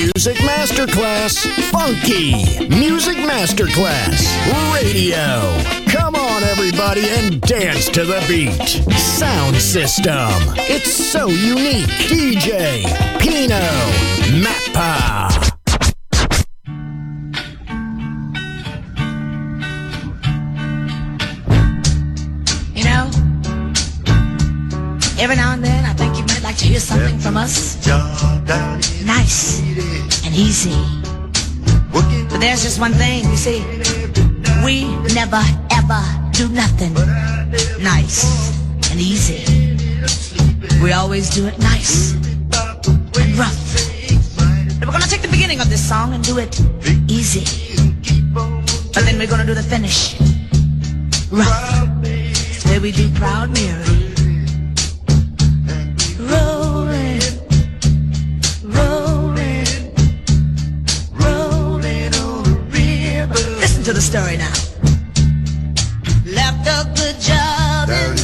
Music Masterclass Funky Music Masterclass Radio. Come on, everybody, and dance to the beat. Sound system. It's so unique. DJ Pino Mappa. You know, every now and then I think you might like to hear something from us. Nice and easy. But there's just one thing, you see, we never ever do nothing nice and easy. We always do it nice and rough. And we're gonna take the beginning of this song and do it easy. But then we're gonna do the finish rough. Where we do Proud Mary. To the story now. Left a good job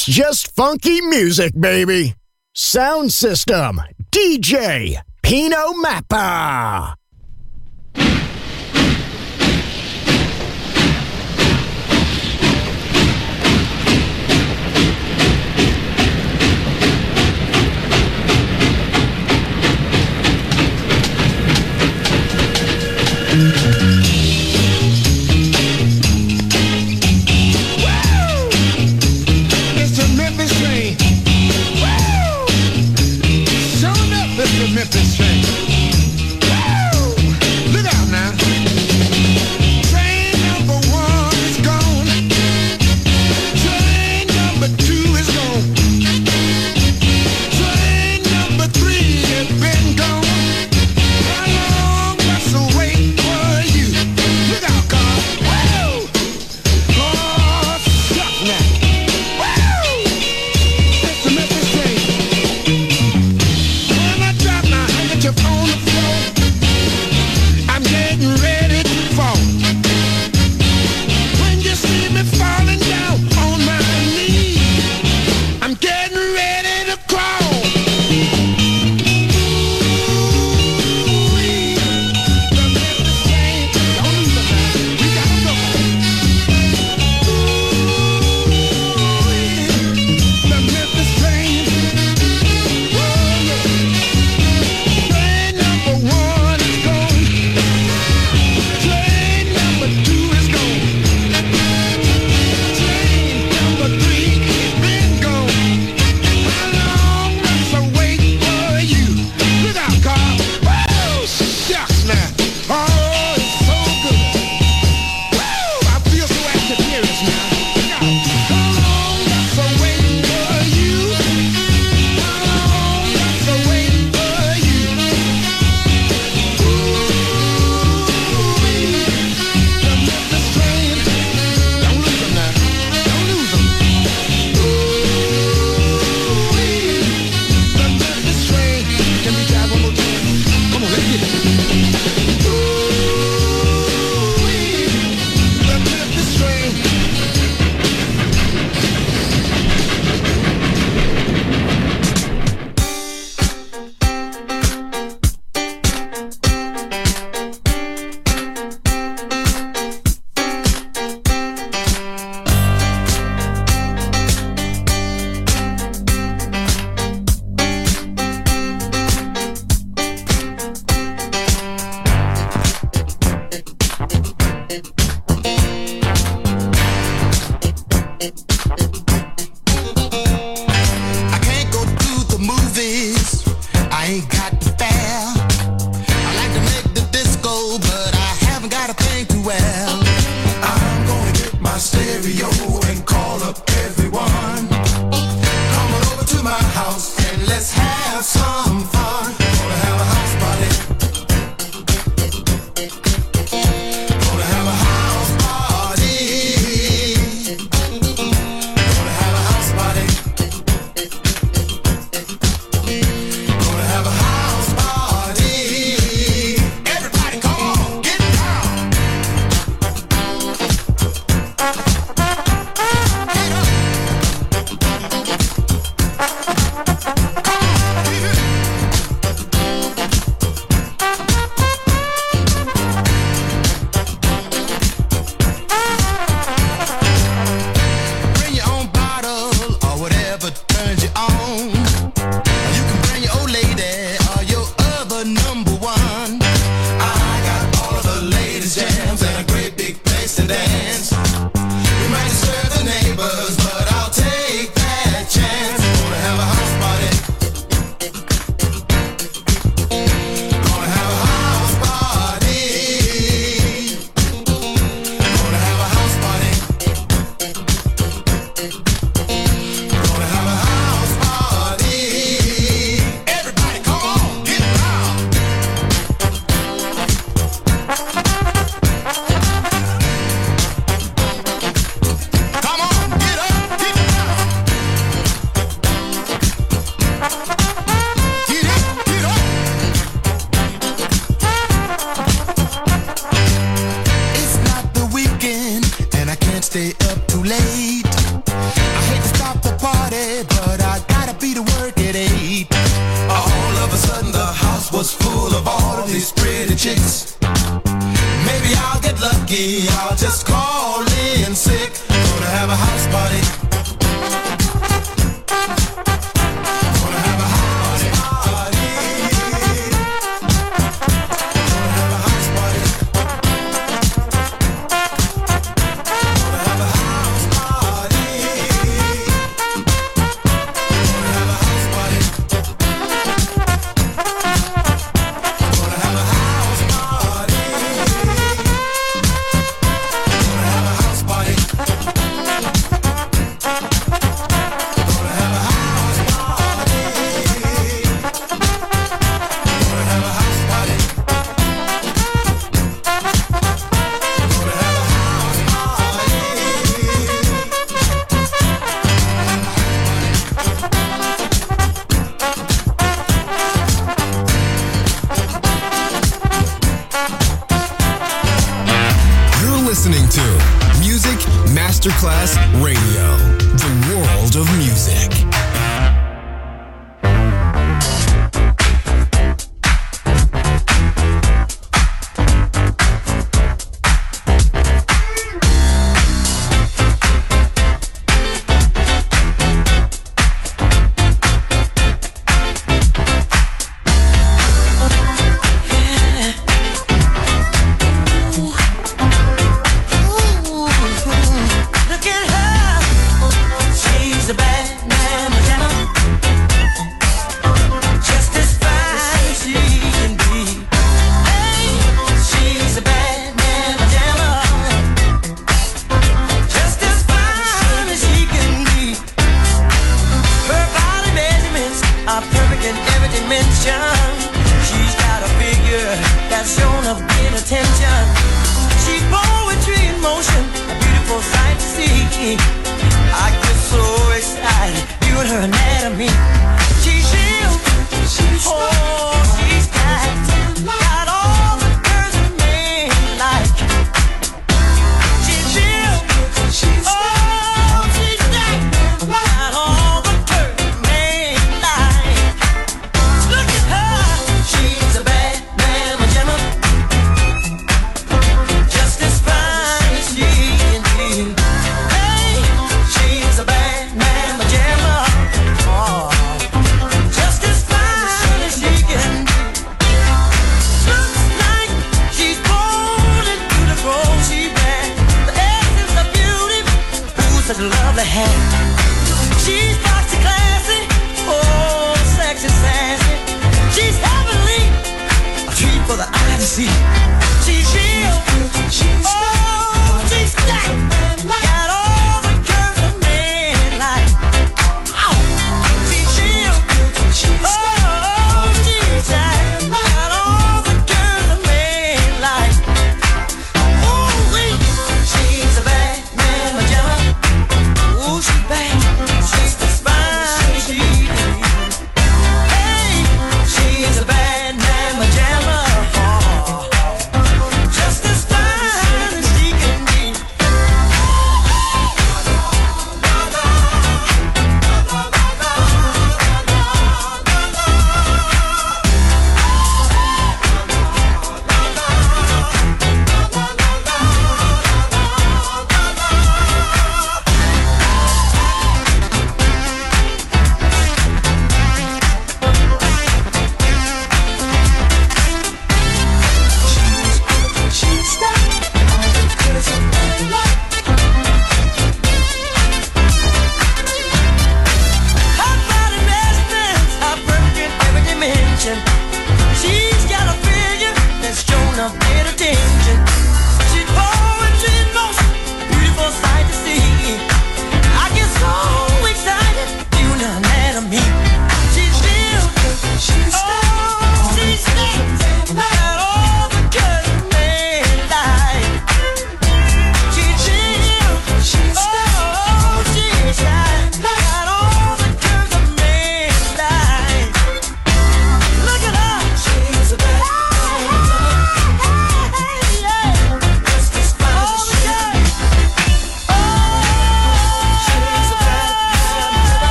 It's just funky music, baby. Sound system, DJ Pino Mappa. movement is strange.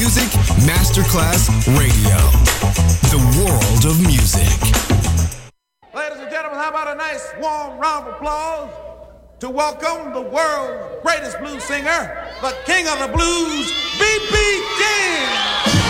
Music Masterclass Radio. The world of music. Ladies and gentlemen, how about a nice warm round of applause to welcome the world's greatest blues singer, the king of the blues, B.B. King.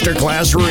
Masterclass Radio.